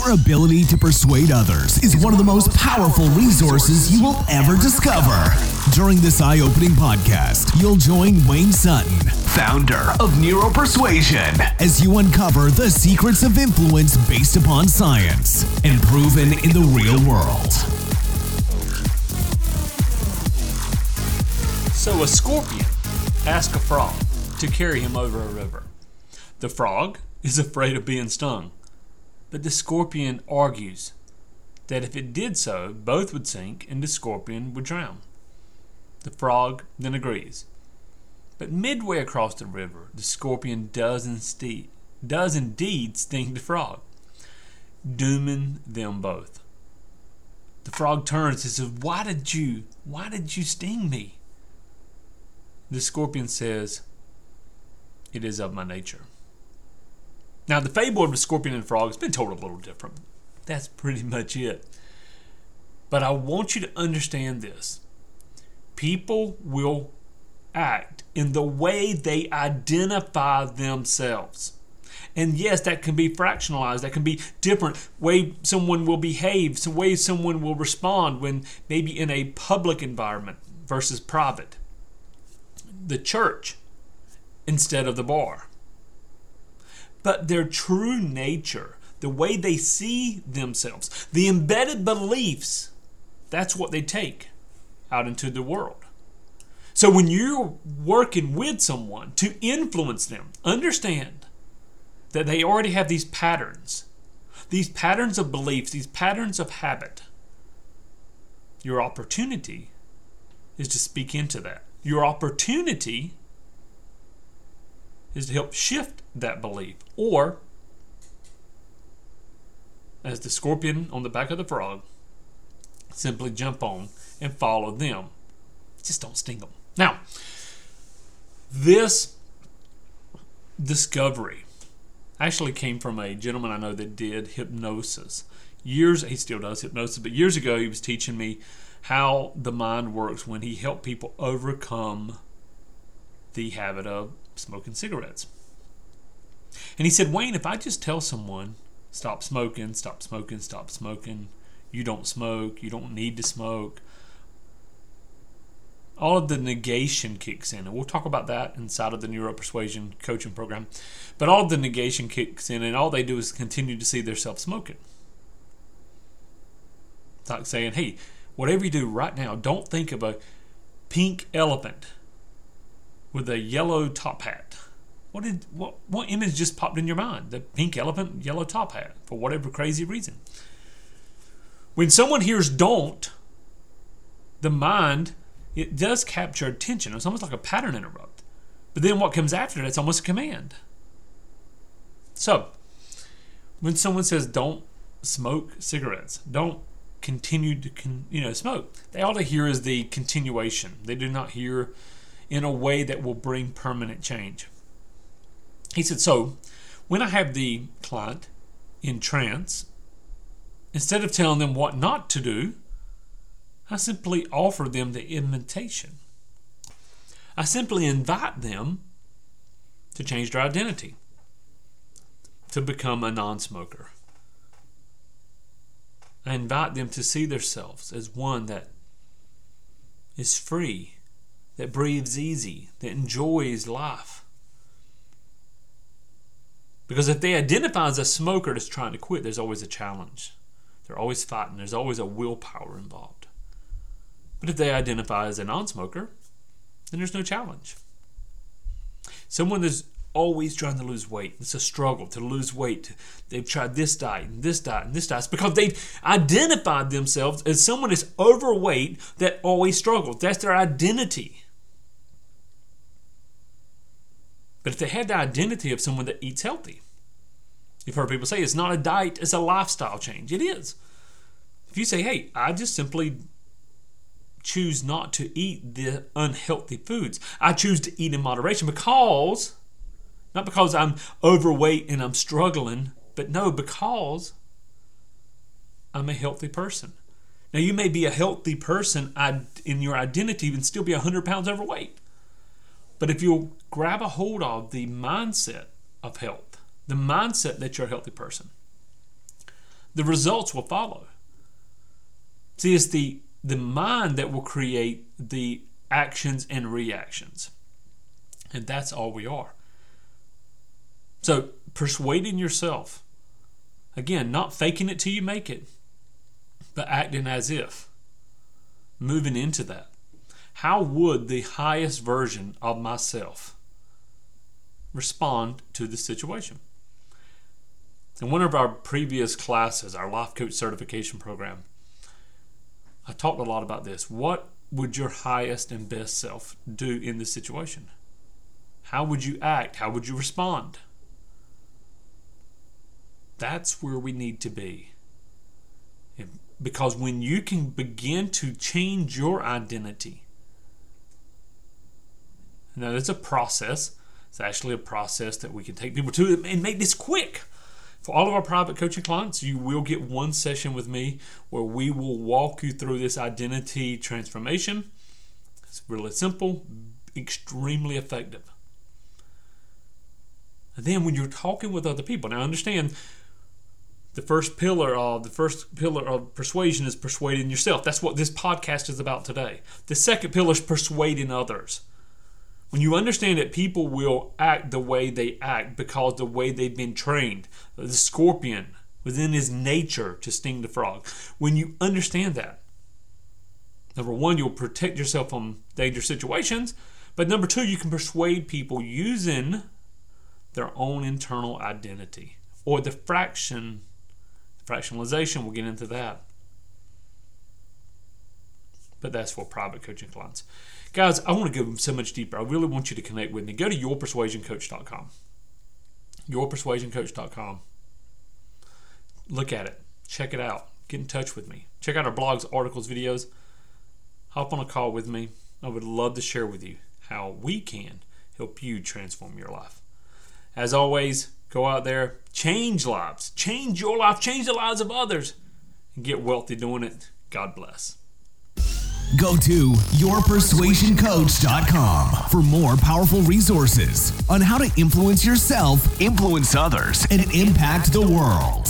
Your ability to persuade others is one of the most powerful resources you will ever discover. During this eye opening podcast, you'll join Wayne Sutton, founder of Neuropersuasion, as you uncover the secrets of influence based upon science and proven in the real world. So a scorpion asked a frog to carry him over a river. The frog is afraid of being stung, but the scorpion argues that if it did so, both would sink and the scorpion would drown. The frog then agrees. But midway across the river, the scorpion does does indeed sting the frog, dooming them both. The frog turns and says, Why did you why did you sting me? The scorpion says, It is of my nature. Now, the fable of the scorpion and frog has been told a little different. That's pretty much it. But I want you to understand this people will act in the way they identify themselves. And yes, that can be fractionalized. That can be different way someone will behave, some way someone will respond when maybe in a public environment versus private. The church instead of the bar. But their true nature, the way they see themselves, the embedded beliefs, that's what they take out into the world. So when you're working with someone to influence them, understand that they already have these patterns, these patterns of beliefs, these patterns of habit. Your opportunity is to speak into that. Your opportunity is to help shift that belief. Or, as the scorpion on the back of the frog, simply jump on and follow them. Just don't sting them. Now, this discovery actually came from a gentleman I know that did hypnosis. Years, he still does hypnosis, but years ago he was teaching me how the mind works when he helped people overcome the habit of smoking cigarettes. And he said, Wayne, if I just tell someone, stop smoking, stop smoking, stop smoking, you don't smoke, you don't need to smoke, all of the negation kicks in. And we'll talk about that inside of the neuropersuasion coaching program. But all of the negation kicks in, and all they do is continue to see themselves smoking. It's like saying, hey, whatever you do right now, don't think of a pink elephant with a yellow top hat. What did what what image just popped in your mind? The pink elephant, yellow top hat, for whatever crazy reason. When someone hears don't, the mind it does capture attention. It's almost like a pattern interrupt. But then what comes after it's almost a command. So, when someone says don't smoke cigarettes, don't continue to con- you know smoke, they all they hear is the continuation. They do not hear in a way that will bring permanent change. He said, So, when I have the client in trance, instead of telling them what not to do, I simply offer them the invitation. I simply invite them to change their identity, to become a non smoker. I invite them to see themselves as one that is free that breathes easy, that enjoys life. Because if they identify as a smoker that's trying to quit, there's always a challenge. They're always fighting, there's always a willpower involved. But if they identify as a non smoker, then there's no challenge. Someone that's always trying to lose weight. It's a struggle to lose weight. They've tried this diet and this diet and this diet. It's because they've identified themselves as someone that's overweight that always struggles. That's their identity. But if they had the identity of someone that eats healthy, you've heard people say it's not a diet, it's a lifestyle change. It is. If you say, hey, I just simply choose not to eat the unhealthy foods, I choose to eat in moderation because, not because I'm overweight and I'm struggling, but no, because I'm a healthy person. Now, you may be a healthy person in your identity and still be 100 pounds overweight. But if you'll grab a hold of the mindset of health, the mindset that you're a healthy person, the results will follow. See, it's the, the mind that will create the actions and reactions. And that's all we are. So, persuading yourself, again, not faking it till you make it, but acting as if, moving into that. How would the highest version of myself respond to the situation? In one of our previous classes, our Life Coach Certification Program, I talked a lot about this. What would your highest and best self do in this situation? How would you act? How would you respond? That's where we need to be. Because when you can begin to change your identity, now it's a process. It's actually a process that we can take people to and make this quick. For all of our private coaching clients, you will get one session with me where we will walk you through this identity transformation. It's really simple, extremely effective. And then when you're talking with other people, now understand the first pillar of the first pillar of persuasion is persuading yourself. That's what this podcast is about today. The second pillar is persuading others. When you understand that people will act the way they act because the way they've been trained, the scorpion within his nature to sting the frog. When you understand that, number one, you'll protect yourself from dangerous situations. But number two, you can persuade people using their own internal identity or the fraction fractionalization. We'll get into that. But that's for private coaching clients. Guys, I want to go so much deeper. I really want you to connect with me. Go to yourpersuasioncoach.com. Yourpersuasioncoach.com. Look at it. Check it out. Get in touch with me. Check out our blogs, articles, videos. Hop on a call with me. I would love to share with you how we can help you transform your life. As always, go out there, change lives, change your life, change the lives of others, and get wealthy doing it. God bless. Go to yourpersuasioncoach.com for more powerful resources on how to influence yourself, influence others, and impact the world.